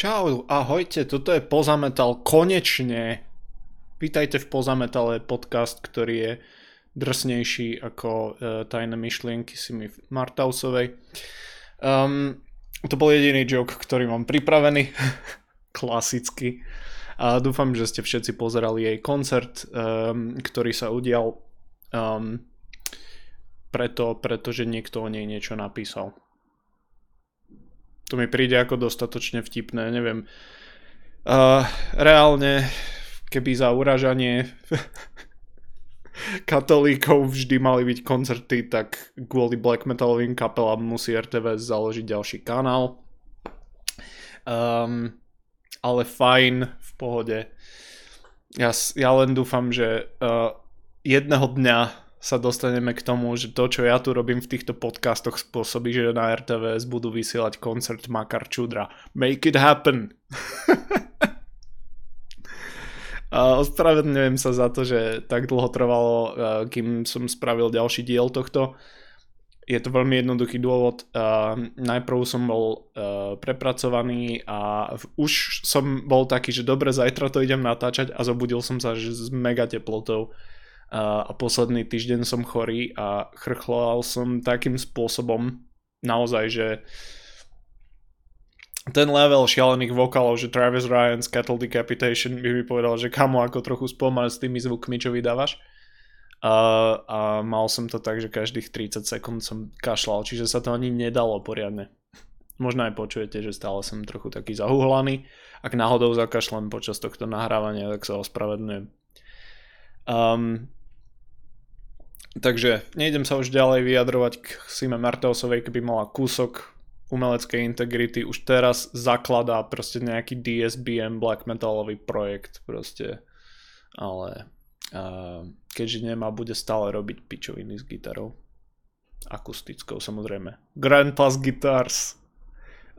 Čau, ahojte, toto je Pozametal konečne. Vítajte v Pozametale, podcast, ktorý je drsnejší ako uh, tajné myšlienky Simi Martausovej. Um, to bol jediný joke, ktorý mám pripravený. Klasicky. A dúfam, že ste všetci pozerali jej koncert, um, ktorý sa udial um, preto, pretože niekto o nej niečo napísal. To mi príde ako dostatočne vtipné, neviem. Uh, reálne, keby za uražanie katolíkov vždy mali byť koncerty, tak kvôli black metalovým kapelám musí RTVS založiť ďalší kanál. Um, ale fajn, v pohode. Ja, ja len dúfam, že uh, jedného dňa sa dostaneme k tomu, že to, čo ja tu robím v týchto podcastoch spôsobí, že na RTVS budú vysielať koncert Makar Čudra. Make it happen! A ospravedlňujem sa za to, že tak dlho trvalo, kým som spravil ďalší diel tohto. Je to veľmi jednoduchý dôvod. najprv som bol prepracovaný a už som bol taký, že dobre, zajtra to idem natáčať a zobudil som sa že s mega teplotou a posledný týždeň som chorý a chrchlal som takým spôsobom naozaj, že ten level šialených vokálov, že Travis Ryan's Cattle Decapitation by mi povedal, že kamo ako trochu spomal s tými zvukmi, čo vydávaš. A, a mal som to tak, že každých 30 sekúnd som kašlal, čiže sa to ani nedalo poriadne. Možno aj počujete, že stále som trochu taký zahuhlaný. Ak náhodou zakašlem počas tohto nahrávania, tak sa ospravedlňujem. Um, Takže nejdem sa už ďalej vyjadrovať k Sime Martausovej, keby mala kúsok umeleckej integrity, už teraz zakladá proste nejaký DSBM black metalový projekt proste, ale uh, keďže nemá, bude stále robiť pičoviny s gitarou. Akustickou samozrejme. Grand Pass Guitars.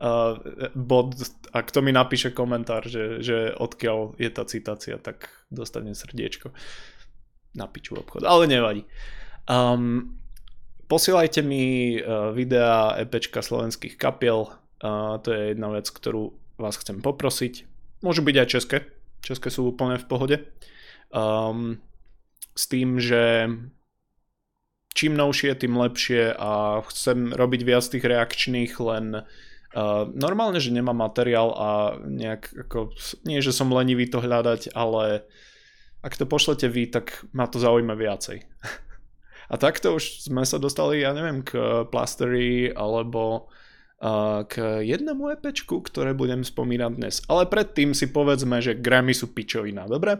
Uh, bod, a kto mi napíše komentár, že, že odkiaľ je tá citácia, tak dostane srdiečko na piču obchod. Ale nevadí. Um, posielajte mi uh, videá EPčka slovenských kapiel. Uh, to je jedna vec, ktorú vás chcem poprosiť. Môžu byť aj české. České sú úplne v pohode. Um, s tým, že čím novšie, tým lepšie a chcem robiť viac tých reakčných, len uh, normálne, že nemám materiál a nejak ako, nie, že som lenivý to hľadať, ale ak to pošlete vy, tak ma to zaujíma viacej. A takto už sme sa dostali, ja neviem, k Plastery alebo k jednému EPčku, ktoré budem spomínať dnes. Ale predtým si povedzme, že Grammy sú pičovina, dobre?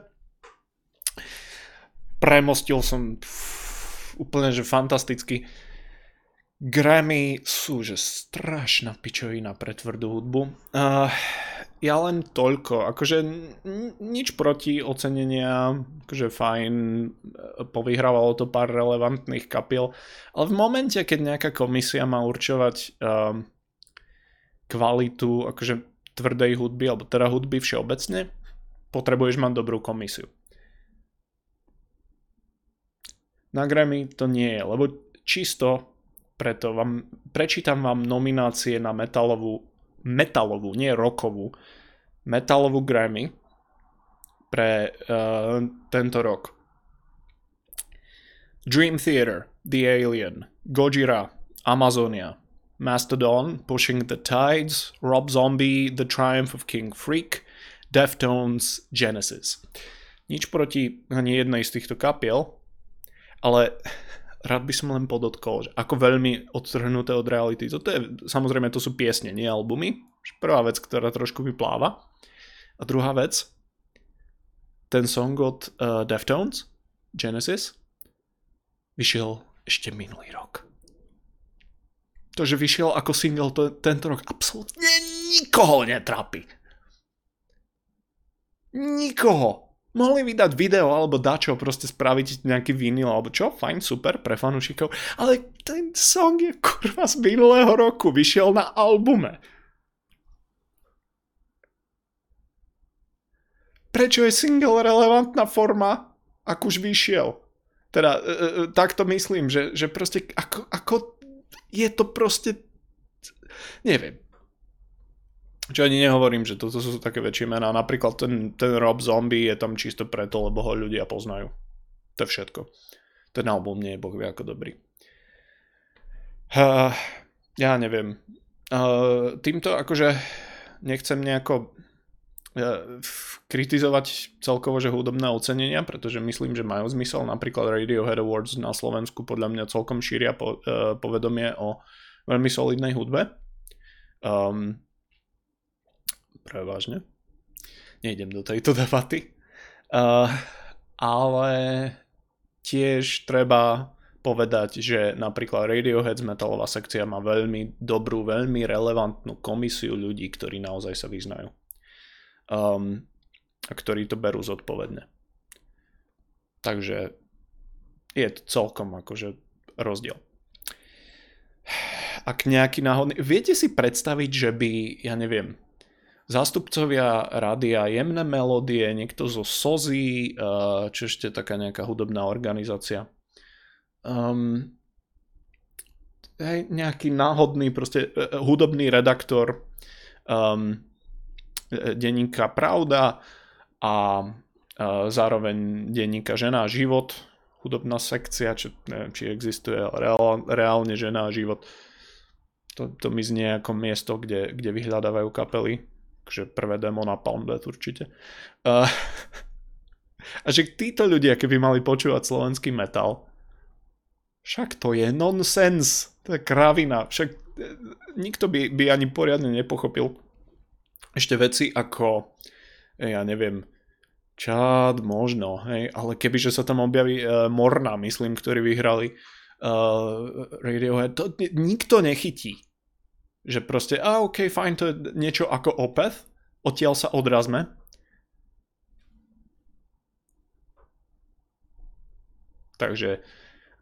Premostil som pff, úplne, že fantasticky. Grammy sú, že strašná pičovina pre tvrdú hudbu. Uh, ja len toľko, akože nič proti ocenenia, akože fajn, povyhrávalo to pár relevantných kapiel, ale v momente, keď nejaká komisia má určovať um, kvalitu akože tvrdej hudby, alebo teda hudby všeobecne, potrebuješ mať dobrú komisiu. Na Grammy to nie je, lebo čisto preto vám, prečítam vám nominácie na metalovú metalovú, nie rokovú, metalovú Grammy pre uh, tento rok. Dream Theater, The Alien, Gojira, Amazonia, Mastodon, Pushing the Tides, Rob Zombie, The Triumph of King Freak, Deftones, Genesis. Nič proti ani jednej z týchto kapiel, ale rád by som len podotkol, že ako veľmi odtrhnuté od reality. Toto je, samozrejme, to sú piesne, nie albumy. Prvá vec, ktorá trošku vypláva. A druhá vec, ten song od uh, Deftones, Genesis, vyšiel ešte minulý rok. To, že vyšiel ako single to, tento rok, absolútne nikoho netrápi. Nikoho mohli vydať video alebo dačo, proste spraviť nejaký vinyl alebo čo, fajn, super pre fanúšikov, ale ten song je kurva z minulého roku, vyšiel na albume. Prečo je single relevantná forma, ak už vyšiel? Teda, e, e, e tak to myslím, že, že proste ako, ako je to proste neviem. Čo ani nehovorím, že toto sú také väčšie mená. Napríklad ten, ten Rob Zombie je tam čisto preto, lebo ho ľudia poznajú. To je všetko. Ten album nie je boh vie ako dobrý. Uh, ja neviem. Uh, týmto akože nechcem nejako uh, kritizovať celkovo, že hudobné ocenenia, pretože myslím, že majú zmysel. Napríklad Radiohead Awards na Slovensku podľa mňa celkom šíria po, uh, povedomie o veľmi solidnej hudbe. Um, prevažne. Nejdem do tejto debaty. Uh, ale tiež treba povedať, že napríklad Radiohead metalová sekcia má veľmi dobrú, veľmi relevantnú komisiu ľudí, ktorí naozaj sa vyznajú. Um, a ktorí to berú zodpovedne. Takže je to celkom akože rozdiel. Ak nejaký náhodný... Viete si predstaviť, že by, ja neviem, zástupcovia rádia Jemné melódie, niekto zo SOZY, uh, čo ešte taká nejaká hudobná organizácia, um, hej, nejaký náhodný proste uh, hudobný redaktor um, denníka Pravda a zároveň denníka Žena a život, hudobná sekcia, čo neviem, či existuje, reál, reálne Žena a život. To, to mi znie ako miesto, kde, kde vyhľadávajú kapely. Takže prvé demo na Palm Death určite. Uh, a že títo ľudia, keby mali počúvať slovenský metal, však to je nonsens. To je kravina. Však e, nikto by, by ani poriadne nepochopil ešte veci ako, ja neviem, Čad, možno, hej, ale kebyže sa tam objaví uh, Morna, myslím, ktorí vyhrali uh, Radiohead, to nikto nechytí. Že proste, a ok, fajn, to je niečo ako Opeth, odtiaľ sa odrazme. Takže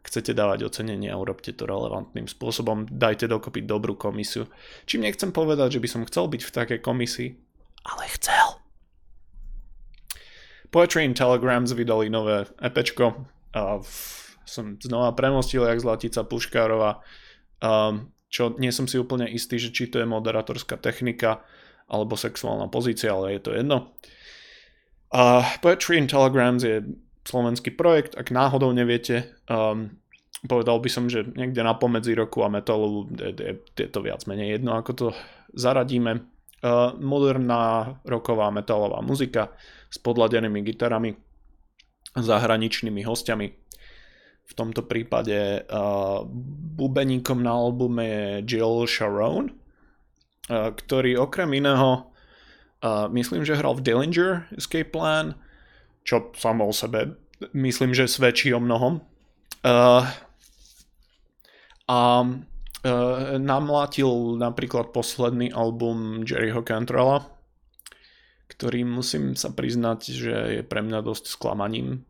chcete dávať ocenenia, urobte to relevantným spôsobom, dajte dokopy dobrú komisiu. Čím nechcem povedať, že by som chcel byť v takej komisii, ale chcel. Poetry and Telegrams vydali nové EPčko. A som znova premostil, jak Zlatica Puškárova, um, čo nie som si úplne istý, že či to je moderatorská technika alebo sexuálna pozícia, ale je to jedno. Uh, Poetry and Telegrams je slovenský projekt, ak náhodou neviete, um, povedal by som, že niekde na pomedzi roku a metalu je, je, je to viac menej jedno, ako to zaradíme. Uh, moderná roková metalová muzika s podladenými gitarami, zahraničnými hostiami. V tomto prípade uh, bubeníkom na albume je Jill Sharon, uh, ktorý okrem iného uh, myslím, že hral v Dillinger Escape Plan, čo samo o sebe myslím, že svedčí o mnohom. Uh, a uh, namlátil napríklad posledný album Jerryho Cantrella, ktorý musím sa priznať, že je pre mňa dosť sklamaním.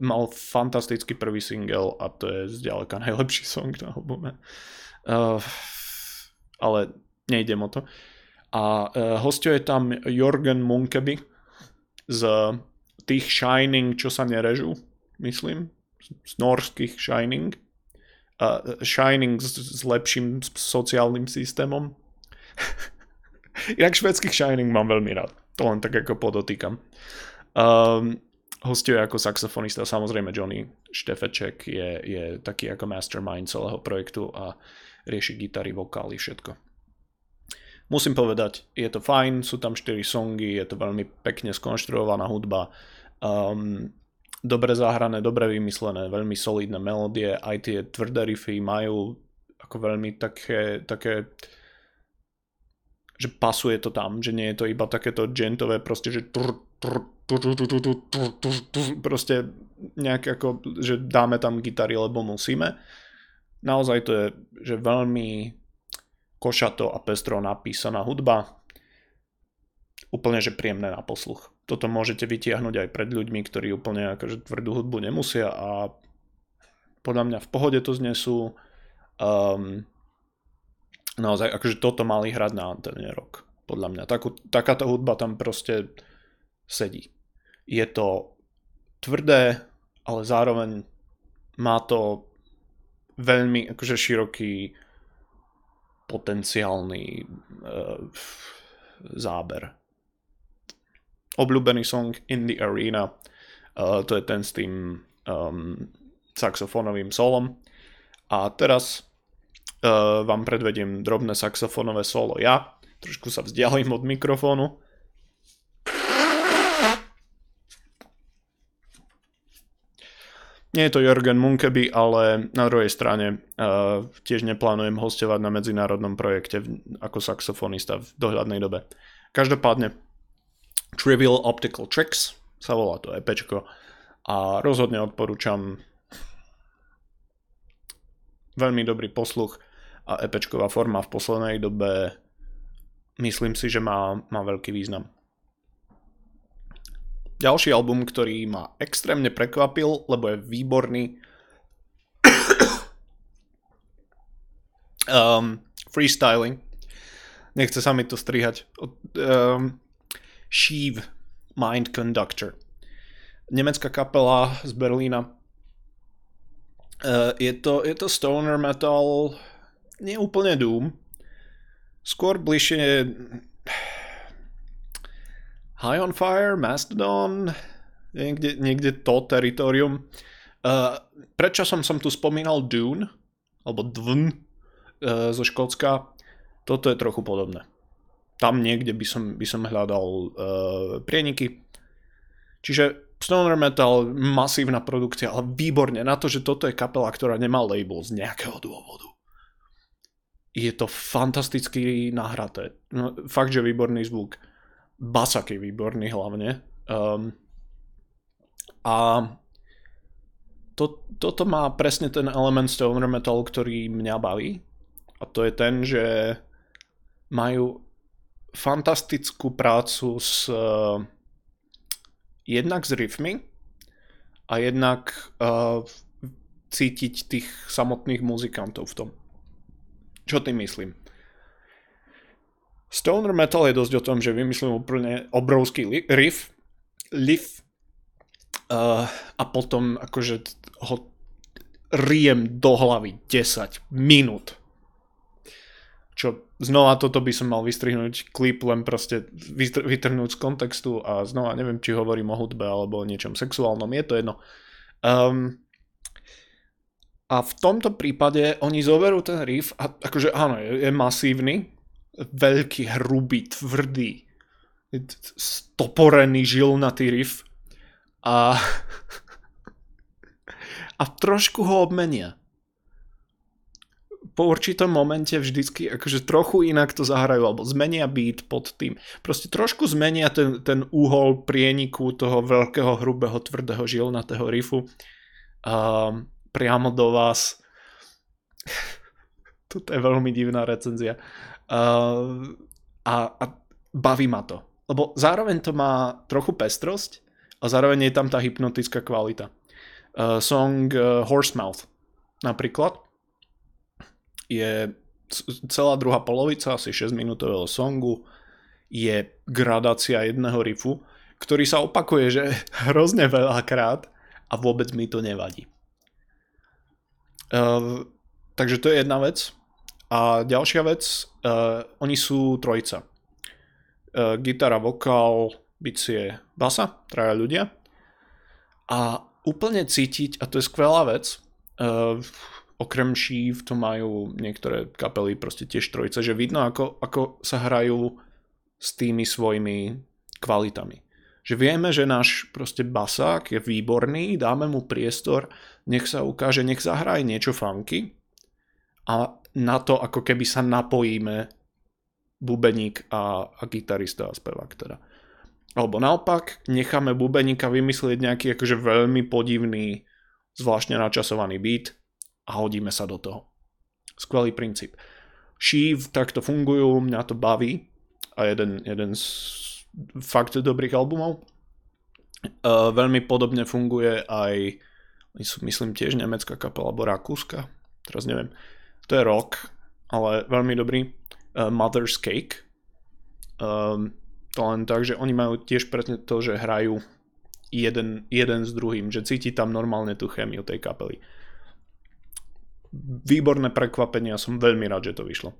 Mal fantastický prvý single a to je zďaleka najlepší song na albume. Uh, ale nejdem o to. A uh, hostuje tam Jorgen Munkeby z tých Shining, čo sa nerežú, myslím, z norských Shining. Uh, Shining s, s lepším sociálnym systémom. Inak švedských Shining mám veľmi rád. To len tak ako podotýkam. Um, hostuje ako saxofonista samozrejme Johnny Štefeček je, je taký ako mastermind celého projektu a rieši gitary, vokály, všetko. Musím povedať, je to fajn, sú tam 4 songy, je to veľmi pekne skonštruovaná hudba, Um, dobre zahrané, dobre vymyslené, veľmi solidné melódie, aj tie tvrdé riffy majú ako veľmi také, také že pasuje to tam, že nie je to iba takéto gentové proste, že proste nejak ako, že dáme tam gitary, lebo musíme. Naozaj to je, že veľmi košato a pestro napísaná hudba. Úplne, že príjemné na posluch toto môžete vytiahnuť aj pred ľuďmi, ktorí úplne akože tvrdú hudbu nemusia a podľa mňa v pohode to znesú. Um, naozaj, akože toto mali hrať na antene rok. Podľa mňa. Takú, takáto hudba tam proste sedí. Je to tvrdé, ale zároveň má to veľmi akože široký potenciálny uh, záber. Obľúbený song In the Arena, uh, to je ten s tým um, saxofónovým solom. A teraz uh, vám predvediem drobné saxofónové solo ja. Trošku sa vzdialím od mikrofónu. Nie je to Jürgen Munkeby, ale na druhej strane uh, tiež neplánujem hostovať na medzinárodnom projekte ako saxofonista v dohľadnej dobe. Každopádne Trivial Optical Tricks sa volá to EPčko a rozhodne odporúčam veľmi dobrý posluch a EPčková forma v poslednej dobe myslím si, že má, má veľký význam. Ďalší album, ktorý ma extrémne prekvapil, lebo je výborný. um, freestyling. Nechce sa mi to strihať. Um, Sheave Mind Conductor. Nemecká kapela z Berlína. Uh, je, to, je to stoner metal, nie úplne doom. Skôr bližšie High on Fire, Mastodon, niekde, niekde to teritorium. Uh, prečo som som tu spomínal Dune, alebo Dvn uh, zo Škótska, toto je trochu podobné. Tam niekde by som, by som hľadal uh, prieniky. Čiže stoner metal, masívna produkcia, ale výborne na to, že toto je kapela, ktorá nemá label z nejakého dôvodu. Je to fantasticky nahraté. No, fakt, že výborný zvuk. Basak je výborný hlavne. Um, a to, toto má presne ten element stoner metal, ktorý mňa baví. A to je ten, že majú fantastickú prácu s uh, jednak s riffmi a jednak uh, cítiť tých samotných muzikantov v tom. Čo tým myslím? Stoner metal je dosť o tom, že vymyslím úplne obrovský riff, lift uh, a potom akože ho riem do hlavy 10 minút. Čo znova toto by som mal vystrihnúť klip, len proste vytrhnúť z kontextu a znova neviem, či hovorím o hudbe alebo o niečom sexuálnom, je to jedno. Um, a v tomto prípade oni zoberú ten riff a akože áno, je, je masívny, veľký, hrubý, tvrdý, stoporený žilnatý riff a, a trošku ho obmenia. Po určitom momente vždycky akože trochu inak to zahrajú, alebo zmenia beat pod tým. Proste trošku zmenia ten, ten úhol prieniku toho veľkého, hrubého, tvrdého, žilnatého riffu um, priamo do vás. Toto je veľmi divná recenzia. Uh, a, a baví ma to. Lebo zároveň to má trochu pestrosť a zároveň je tam tá hypnotická kvalita. Uh, song uh, Horsemouth napríklad je celá druhá polovica, asi 6 minútového songu, je gradácia jedného riffu, ktorý sa opakuje, že hrozne veľakrát a vôbec mi to nevadí. Uh, takže to je jedna vec. A ďalšia vec, uh, oni sú trojica. Uh, gitara, vokál, bicie, basa, traja ľudia. A úplne cítiť, a to je skvelá vec, uh, okrem šív to majú niektoré kapely proste tiež trojice, že vidno ako, ako sa hrajú s tými svojimi kvalitami. Že vieme, že náš proste basák je výborný, dáme mu priestor, nech sa ukáže, nech zahraje niečo funky a na to, ako keby sa napojíme bubeník a, a gitarista a spevák teda. Alebo naopak, necháme bubeníka vymyslieť nejaký akože veľmi podivný, zvláštne načasovaný beat a hodíme sa do toho. Skvelý princíp. Sheave takto fungujú, mňa to baví a jeden, jeden z fakt dobrých albumov. Uh, veľmi podobne funguje aj, myslím tiež nemecká kapela, alebo rakúska, teraz neviem, to je rock, ale veľmi dobrý. Uh, Mother's Cake. Um, to len tak, že oni majú tiež presne to, že hrajú jeden, jeden s druhým, že cíti tam normálne tú chemiu tej kapely. Výborné prekvapenie a som veľmi rád, že to vyšlo.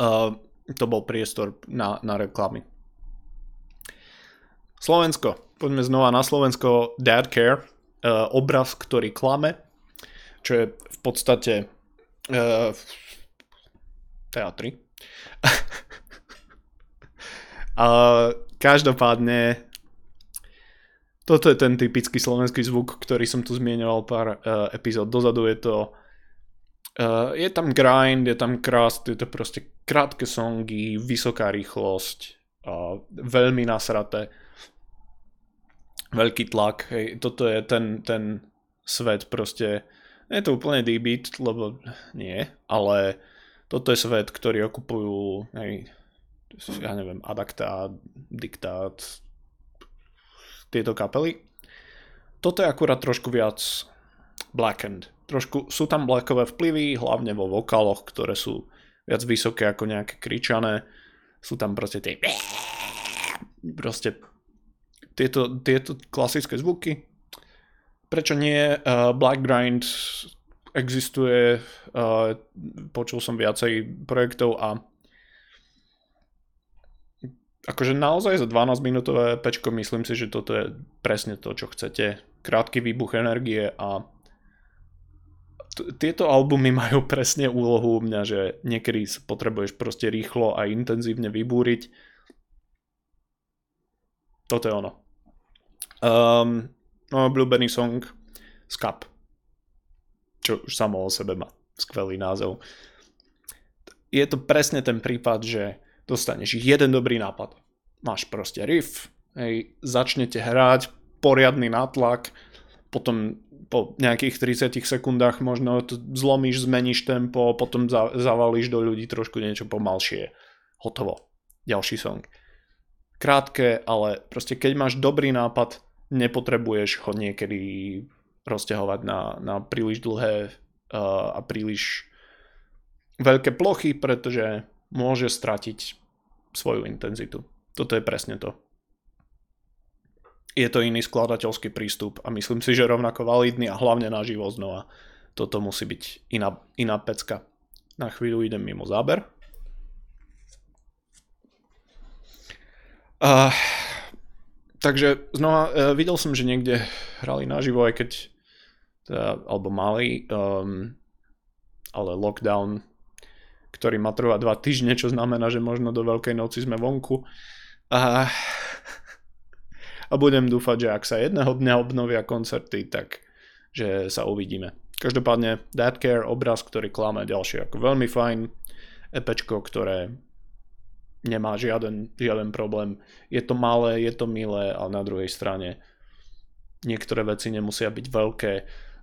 Uh, to bol priestor na, na reklamy. Slovensko. Poďme znova na Slovensko. Dad Care. Uh, obraz, ktorý klame. Čo je v podstate uh, teatry. A každopádne toto je ten typický slovenský zvuk, ktorý som tu zmienoval pár uh, epizód dozadu. Je to uh, je tam grind, je tam krast, je to proste krátke songy, vysoká rýchlosť, uh, veľmi nasraté, veľký tlak. Hej, toto je ten, ten svet proste, nie je to úplne D-beat, lebo nie, ale toto je svet, ktorý okupujú hej, ja neviem, Adakta, Diktát, tieto kapely. Toto je akurát trošku viac blackened. Trošku sú tam blackové vplyvy, hlavne vo vokáloch, ktoré sú viac vysoké ako nejaké kričané. Sú tam proste tie proste tieto, tieto klasické zvuky. Prečo nie? Uh, Black Grind existuje, uh, počul som viacej projektov a akože naozaj za 12 minútové pečko myslím si, že toto je presne to, čo chcete. Krátky výbuch energie a tieto albumy majú presne úlohu u mňa, že niekedy potrebuješ proste rýchlo a intenzívne vybúriť. Toto je ono. Um, no, obľúbený song Skap. Čo už samo o sebe má skvelý názov. Je to presne ten prípad, že dostaneš jeden dobrý nápad. Máš proste riff, hej, začnete hrať, poriadny nátlak, potom po nejakých 30 sekundách možno to zlomíš, zmeníš tempo, potom za, zavalíš do ľudí trošku niečo pomalšie. Hotovo. Ďalší song. Krátke, ale proste keď máš dobrý nápad, nepotrebuješ ho niekedy rozťahovať na, na príliš dlhé uh, a príliš veľké plochy, pretože môže stratiť svoju intenzitu. Toto je presne to. Je to iný skladateľský prístup a myslím si, že rovnako validný a hlavne naživo znova. Toto musí byť iná, iná pecka. Na chvíľu idem mimo záber. Uh, takže znova uh, videl som, že niekde hrali naživo, aj keď teda, alebo mali, um, ale lockdown ktorý má trvať dva týždne, čo znamená, že možno do Veľkej noci sme vonku. A, a budem dúfať, že ak sa jedného dňa obnovia koncerty, tak že sa uvidíme. Každopádne That Care, obraz, ktorý klame ďalšie ako veľmi fajn, epečko, ktoré nemá žiaden, žiaden problém. Je to malé, je to milé, ale na druhej strane niektoré veci nemusia byť veľké.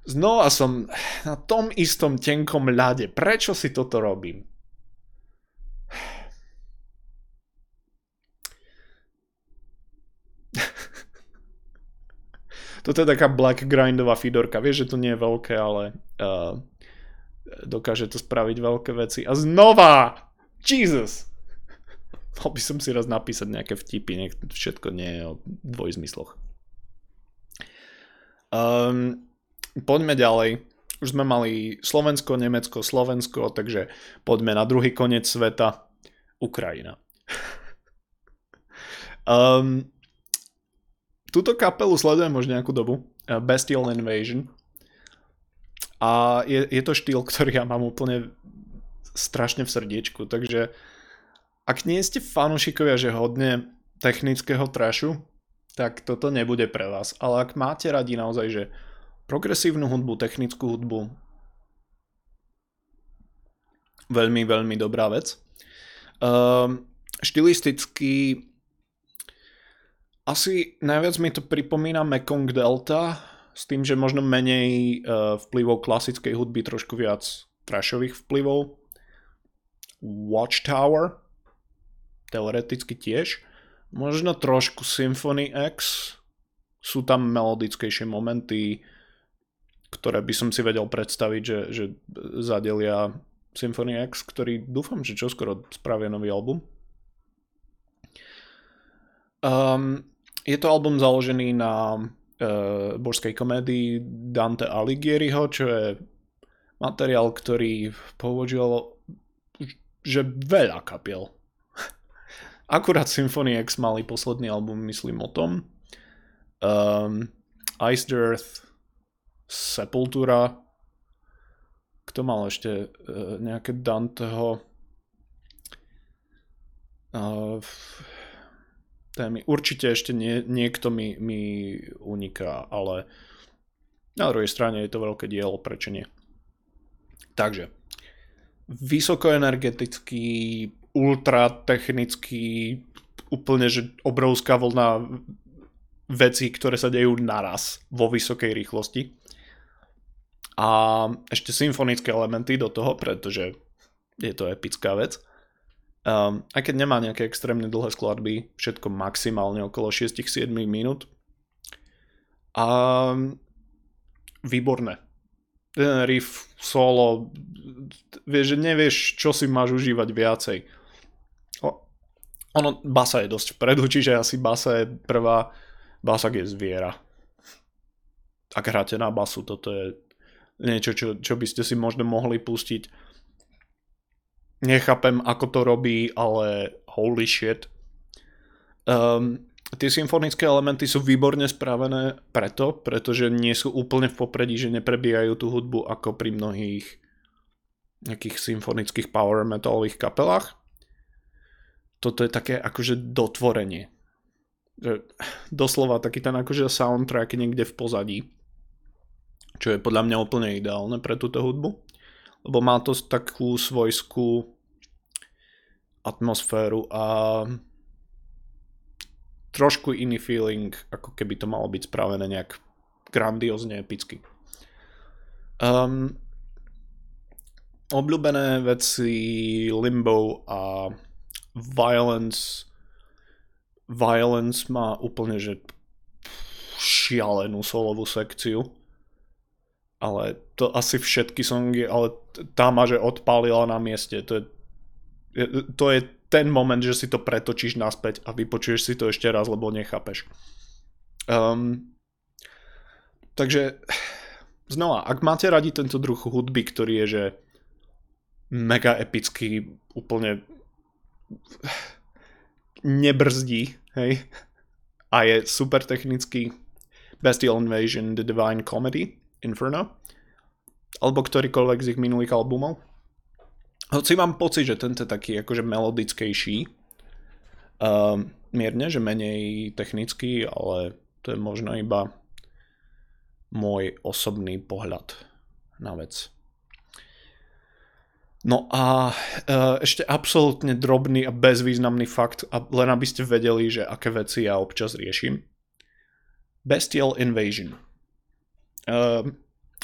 Znova som na tom istom tenkom ľade. Prečo si toto robím? Toto je taká black grindová Fidorka. Vieš, že to nie je veľké, ale uh, dokáže to spraviť veľké veci. A znova! Jesus! Mal by som si raz napísať nejaké vtipy, nech všetko nie je o dvojzmysloch. Um, poďme ďalej. Už sme mali Slovensko, Nemecko, Slovensko, takže poďme na druhý koniec sveta. Ukrajina. um, túto kapelu sledujem už nejakú dobu. Uh, Bestial Invasion. A je, je to štýl, ktorý ja mám úplne strašne v srdiečku. Takže ak nie ste fanúšikovia, že hodne technického trashu, tak toto nebude pre vás. Ale ak máte radi naozaj, že progresívnu hudbu, technickú hudbu, veľmi, veľmi dobrá vec. Um, štilisticky asi najviac mi to pripomína Mekong Delta, s tým, že možno menej uh, vplyvov klasickej hudby, trošku viac trashových vplyvov. Watchtower, teoreticky tiež. Možno trošku Symphony X, sú tam melodickejšie momenty, ktoré by som si vedel predstaviť, že, že zadelia Symphony X, ktorý dúfam, že čoskoro spravia nový album. Um, je to album založený na uh, božskej komédii Dante Alighieriho, čo je materiál, ktorý použil že veľa kapiel. Akurát Symphony X mali posledný album, myslím o tom. Um, Iced Earth, Sepultura, kto mal ešte uh, nejaké Danteho uh, témy. Určite ešte nie, niekto mi, mi uniká, ale na druhej strane je to veľké dielo, prečo nie. Takže, vysokoenergetický, ultratechnický, úplne, že obrovská vlna vecí, ktoré sa dejú naraz vo vysokej rýchlosti. A ešte symfonické elementy do toho, pretože je to epická vec. Um, aj keď nemá nejaké extrémne dlhé skladby, všetko maximálne okolo 6-7 minút. A výborné. Ten riff, solo, vieš, nevieš, čo si máš užívať viacej. Ono, basa je dosť vpredu, čiže asi basa je prvá, basak je zviera. Ak hráte na basu, toto je niečo, čo, čo by ste si možno mohli pustiť nechápem, ako to robí, ale holy shit. Um, tie symfonické elementy sú výborne spravené preto, pretože nie sú úplne v popredí, že neprebíjajú tú hudbu ako pri mnohých nejakých symfonických power metalových kapelách. Toto je také akože dotvorenie. Doslova taký ten akože soundtrack niekde v pozadí. Čo je podľa mňa úplne ideálne pre túto hudbu lebo má to takú svojskú atmosféru a trošku iný feeling, ako keby to malo byť spravené nejak grandiózne epicky. Um, obľúbené veci Limbo a Violence Violence má úplne že šialenú solovú sekciu ale to asi všetky songy, ale tá ma že odpálila na mieste. To je, to je ten moment, že si to pretočíš naspäť a vypočuješ si to ešte raz, lebo nechápeš. Um, takže znova, ak máte radi tento druh hudby, ktorý je že mega epický, úplne nebrzdí, hej, a je super technický Bestial Invasion, The Divine Comedy, Inferno, alebo ktorýkoľvek z ich minulých albumov. Hoci mám pocit, že tento je taký akože melodickejší, uh, mierne, že menej technický, ale to je možno iba môj osobný pohľad na vec. No a uh, ešte absolútne drobný a bezvýznamný fakt, a len aby ste vedeli, že aké veci ja občas riešim. Bestial Invasion. Ehm,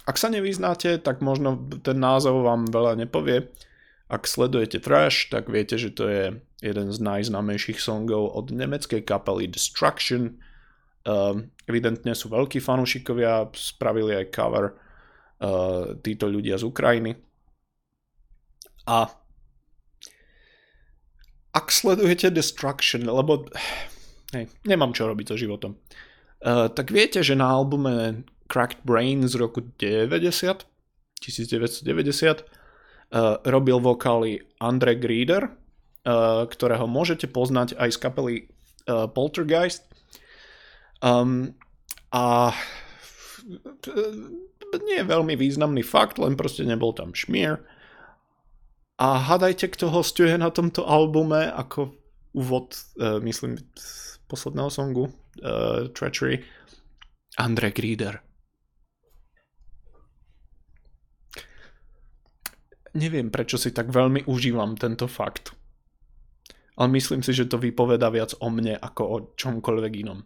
ak sa nevyznáte, tak možno ten názov vám veľa nepovie. Ak sledujete trash, tak viete, že to je jeden z najznámejších songov od nemeckej kapely Destruction. Uh, evidentne sú veľkí fanúšikovia, spravili aj cover títo ľudia z Ukrajiny. A ak sledujete Destruction, lebo hej, nemám čo robiť so životom, uh, tak viete, že na albume Cracked Brain z roku 90, 1990 uh, robil vokály Andre Grieder, uh, ktorého môžete poznať aj z kapely uh, Poltergeist. Um, a nie je veľmi významný fakt, len proste nebol tam šmier. A hádajte, kto hostuje na tomto albume ako úvod, uh, myslím, posledného songu uh, Treachery, Andre Grieder. neviem, prečo si tak veľmi užívam tento fakt. Ale myslím si, že to vypoveda viac o mne ako o čomkoľvek inom.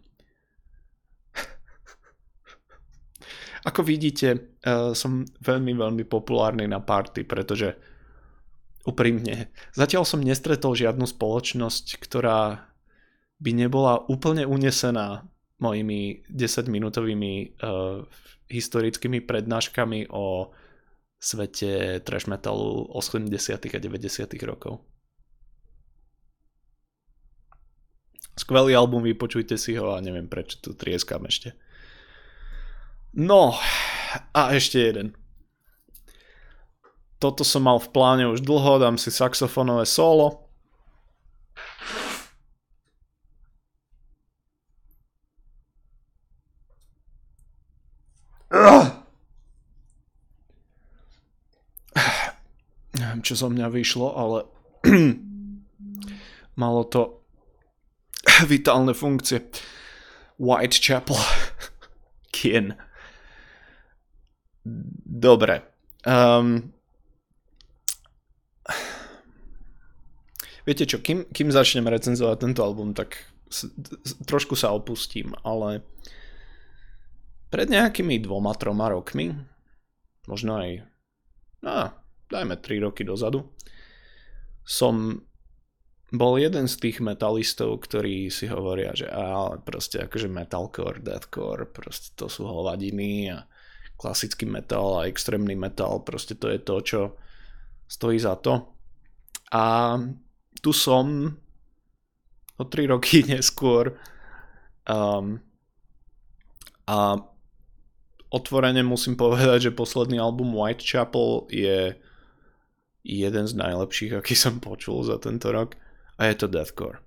Ako vidíte, uh, som veľmi, veľmi populárny na party, pretože úprimne, zatiaľ som nestretol žiadnu spoločnosť, ktorá by nebola úplne unesená mojimi 10-minútovými uh, historickými prednáškami o svete trash metalu 80. a 90. rokov. Skvelý album, vypočujte si ho a neviem prečo tu trieskam ešte. No, a ešte jeden. Toto som mal v pláne už dlho, dám si saxofónové solo. Neviem, čo zo mňa vyšlo, ale malo to vitálne funkcie. Whitechapel. Kien. Dobre. Um, viete čo, kým, kým začnem recenzovať tento album, tak s, trošku sa opustím, ale pred nejakými dvoma, troma rokmi, možno aj, no, dajme 3 roky dozadu, som bol jeden z tých metalistov, ktorí si hovoria, že ale proste akože metalcore, deathcore, proste to sú hovadiny a klasický metal a extrémny metal, proste to je to, čo stojí za to. A tu som o 3 roky neskôr um, a otvorene musím povedať, že posledný album Whitechapel je jeden z najlepších, aký som počul za tento rok a je to deathcore.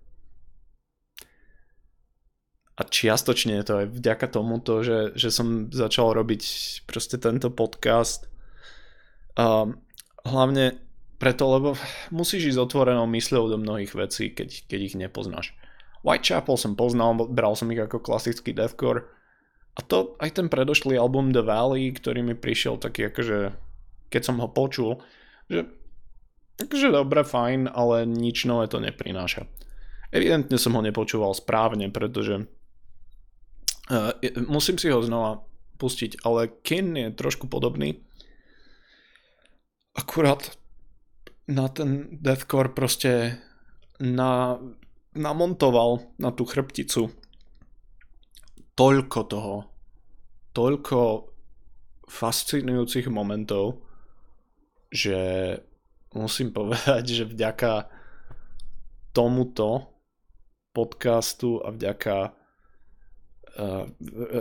A čiastočne je to aj vďaka tomuto, že, že som začal robiť proste tento podcast. Um, hlavne preto, lebo musíš ísť otvorenou mysľou do mnohých vecí, keď, keď ich nepoznáš. Whitechapel som poznal, bral som ich ako klasický deathcore. A to aj ten predošlý album The Valley, ktorý mi prišiel taký akože, keď som ho počul, že Takže dobre, fajn, ale nič nové to neprináša. Evidentne som ho nepočúval správne, pretože uh, musím si ho znova pustiť, ale Kin je trošku podobný. Akurát na ten deathcore proste na, namontoval na tú chrbticu. Toľko toho, toľko fascinujúcich momentov, že musím povedať, že vďaka tomuto podcastu a vďaka uh,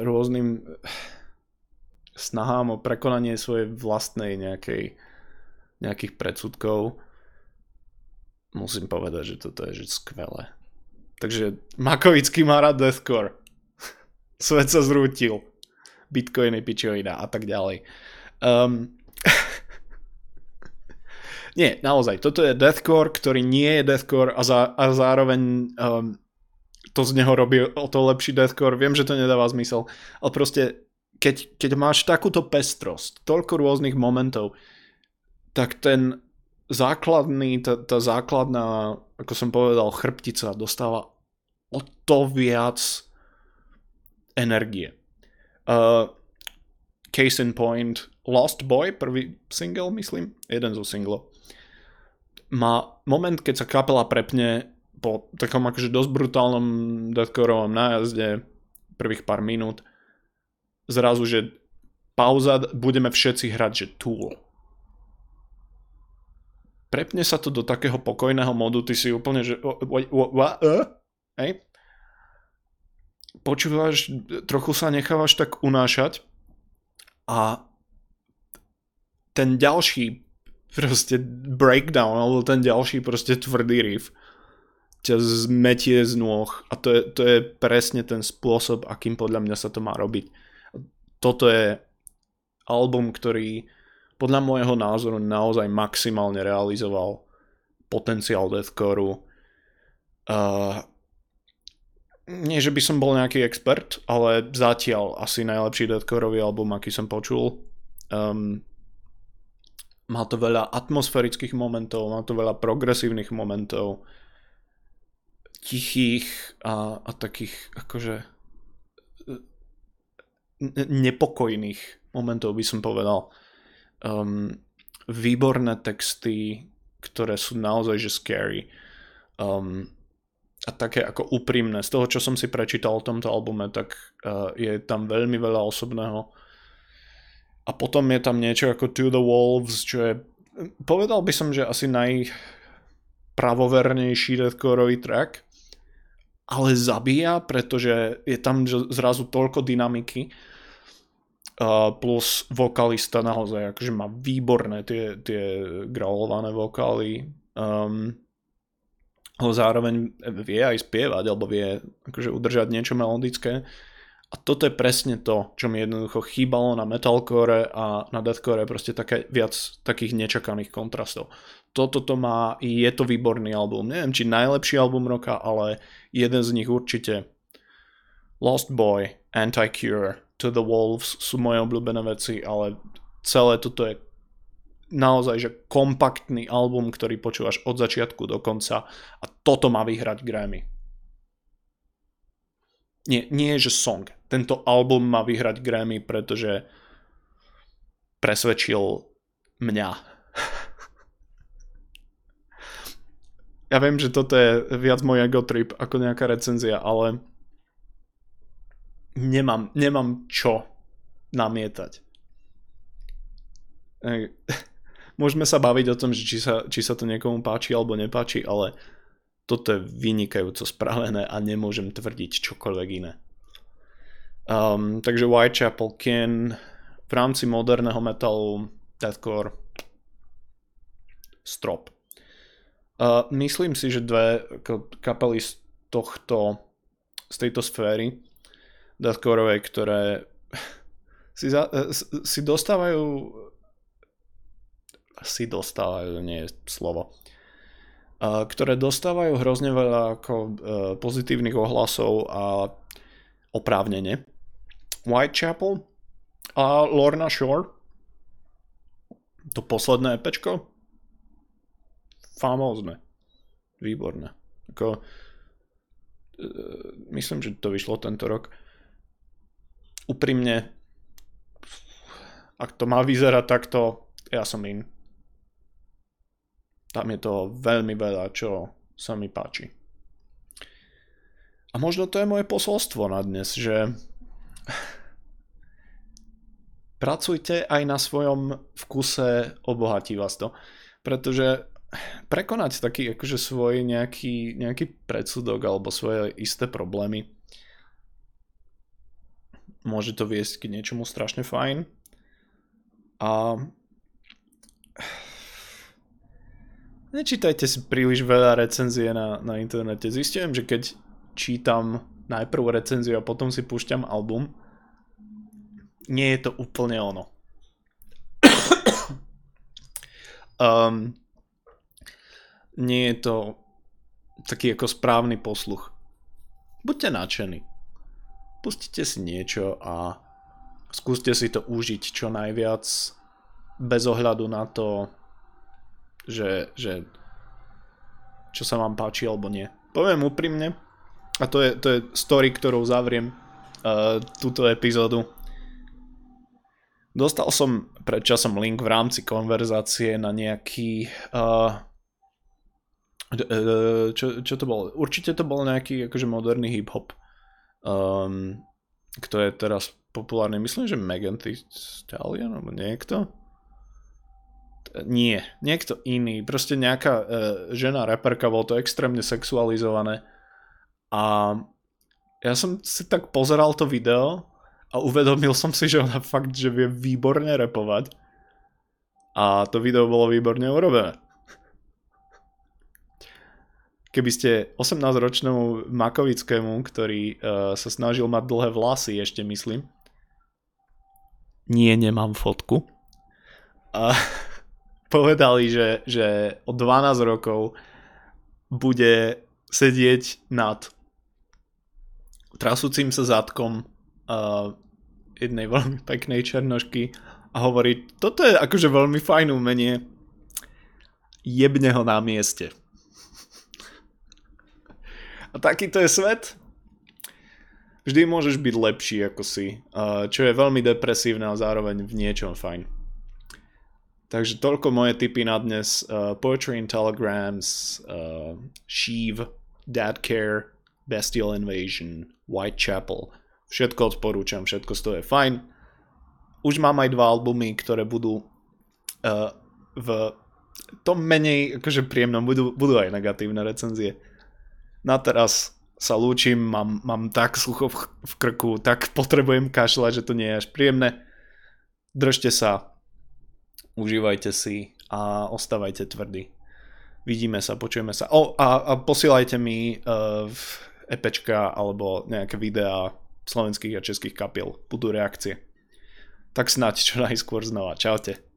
rôznym snahám o prekonanie svojej vlastnej nejakej, nejakých predsudkov musím povedať, že toto je že skvelé. Takže Makovický má rád deathcore. Svet sa zrútil. Bitcoiny, pičovina a tak ďalej. Um, nie, naozaj, toto je deathcore, ktorý nie je deathcore a, za, a zároveň um, to z neho robí o to lepší deathcore. Viem, že to nedáva zmysel, ale proste keď, keď máš takúto pestrosť, toľko rôznych momentov, tak ten základný, tá, tá základná, ako som povedal, chrbtica dostáva o to viac energie. Uh, case in point, Lost Boy, prvý single, myslím, jeden zo singlov má moment, keď sa kapela prepne po takom akože dosť brutálnom deathcoreovom nájazde prvých pár minút zrazu, že pauza, budeme všetci hrať, že Tool. Prepne sa to do takého pokojného modu, ty si úplne, že hej? Počúvaš, trochu sa nechávaš tak unášať a ten ďalší proste breakdown, alebo ten ďalší proste tvrdý riff ťa zmetie z nôh a to je, to je presne ten spôsob, akým podľa mňa sa to má robiť. Toto je album, ktorý podľa môjho názoru naozaj maximálne realizoval potenciál deathcore. Uh, nie, že by som bol nejaký expert, ale zatiaľ asi najlepší deathcoreový album, aký som počul. Um, má to veľa atmosférických momentov, má to veľa progresívnych momentov, tichých a, a takých akože nepokojných momentov by som povedal. Um, výborné texty, ktoré sú naozaj že scary. Um, a také ako úprimné. Z toho, čo som si prečítal o tomto albume, tak uh, je tam veľmi veľa osobného a potom je tam niečo ako To the Wolves, čo je, povedal by som, že asi najpravovernejší deathcoreový track, ale zabíja, pretože je tam zrazu toľko dynamiky. Plus vokalista naozaj akože má výborné tie, tie graulované vokály. Um, ho zároveň vie aj spievať, alebo vie akože udržať niečo melodické. A toto je presne to, čo mi jednoducho chýbalo na metalcore a na deathcore, proste také viac takých nečakaných kontrastov. Toto to má, je to výborný album. Neviem, či najlepší album roka, ale jeden z nich určite. Lost Boy, Anti-Cure, To the Wolves sú moje obľúbené veci, ale celé toto je naozaj že kompaktný album, ktorý počúvaš od začiatku do konca a toto má vyhrať Grammy. Nie, nie že song. Tento album má vyhrať Grammy, pretože presvedčil mňa. ja viem, že toto je viac môj ego trip ako nejaká recenzia, ale nemám, nemám čo namietať. Môžeme sa baviť o tom, že či sa, či sa to niekomu páči alebo nepáči, ale toto je vynikajúco spravené a nemôžem tvrdiť čokoľvek iné. Um, takže Whitechapel, Ken, v rámci moderného metalu, deathcore, strop. Uh, myslím si, že dve kapely z tohto, z tejto sféry deathcoreovej, ktoré si, za, e, si dostávajú si dostávajú, nie je slovo ktoré dostávajú hrozne veľa ako, uh, pozitívnych ohlasov a oprávnene. Whitechapel a Lorna Shore. To posledné epečko? Famózne. Výborné. Ako, uh, myslím, že to vyšlo tento rok úprimne, ak to má vyzerať takto, ja som in. Tam je to veľmi veľa, čo sa mi páči. A možno to je moje posolstvo na dnes, že pracujte aj na svojom vkuse, obohatí vás to. Pretože prekonať taký akože svoj nejaký, nejaký predsudok alebo svoje isté problémy môže to viesť k niečomu strašne fajn. A nečítajte si príliš veľa recenzie na, na internete. Zistím, že keď čítam najprv recenziu a potom si púšťam album, nie je to úplne ono. um, nie je to taký ako správny posluch. Buďte nadšení pustite si niečo a skúste si to užiť čo najviac bez ohľadu na to, že, že čo sa vám páči alebo nie. Poviem úprimne, a to je, to je story, ktorou zavriem uh, túto epizódu. Dostal som pred časom link v rámci konverzácie na nejaký uh, čo, čo to bolo? Určite to bol nejaký akože moderný hip-hop um, kto je teraz populárny, myslím, že Megan Thee Stallion, alebo niekto? Nie, niekto iný, proste nejaká uh, žena reperka, bolo to extrémne sexualizované. A ja som si tak pozeral to video a uvedomil som si, že ona fakt, že vie výborne repovať. A to video bolo výborne urobené keby ste 18-ročnému Makovickému, ktorý uh, sa snažil mať dlhé vlasy, ešte myslím, nie, nemám fotku, a povedali, že, že o 12 rokov bude sedieť nad trasúcim sa zadkom uh, jednej veľmi peknej černošky a hovoriť, toto je akože veľmi fajn umenie, jebne ho na mieste. A takýto je svet. Vždy môžeš byť lepší ako si, čo je veľmi depresívne a zároveň v niečom fajn. Takže toľko moje tipy na dnes. Uh, Poetry and Telegrams, uh, Sheev, Dad Care, Bestial Invasion, Whitechapel. Všetko odporúčam, všetko z toho je fajn. Už mám aj dva albumy, ktoré budú uh, v tom menej akože príjemnom, budú, budú aj negatívne recenzie na teraz sa lúčim, mám, mám tak slucho v, v krku, tak potrebujem kašľať, že to nie je až príjemné. držte sa, užívajte si a ostávajte tvrdí. Vidíme sa, počujeme sa. O, a, a posielajte mi uh, v EPčka alebo nejaké videá slovenských a českých kapiel. Budú reakcie. Tak snáď čo najskôr znova. Čaute.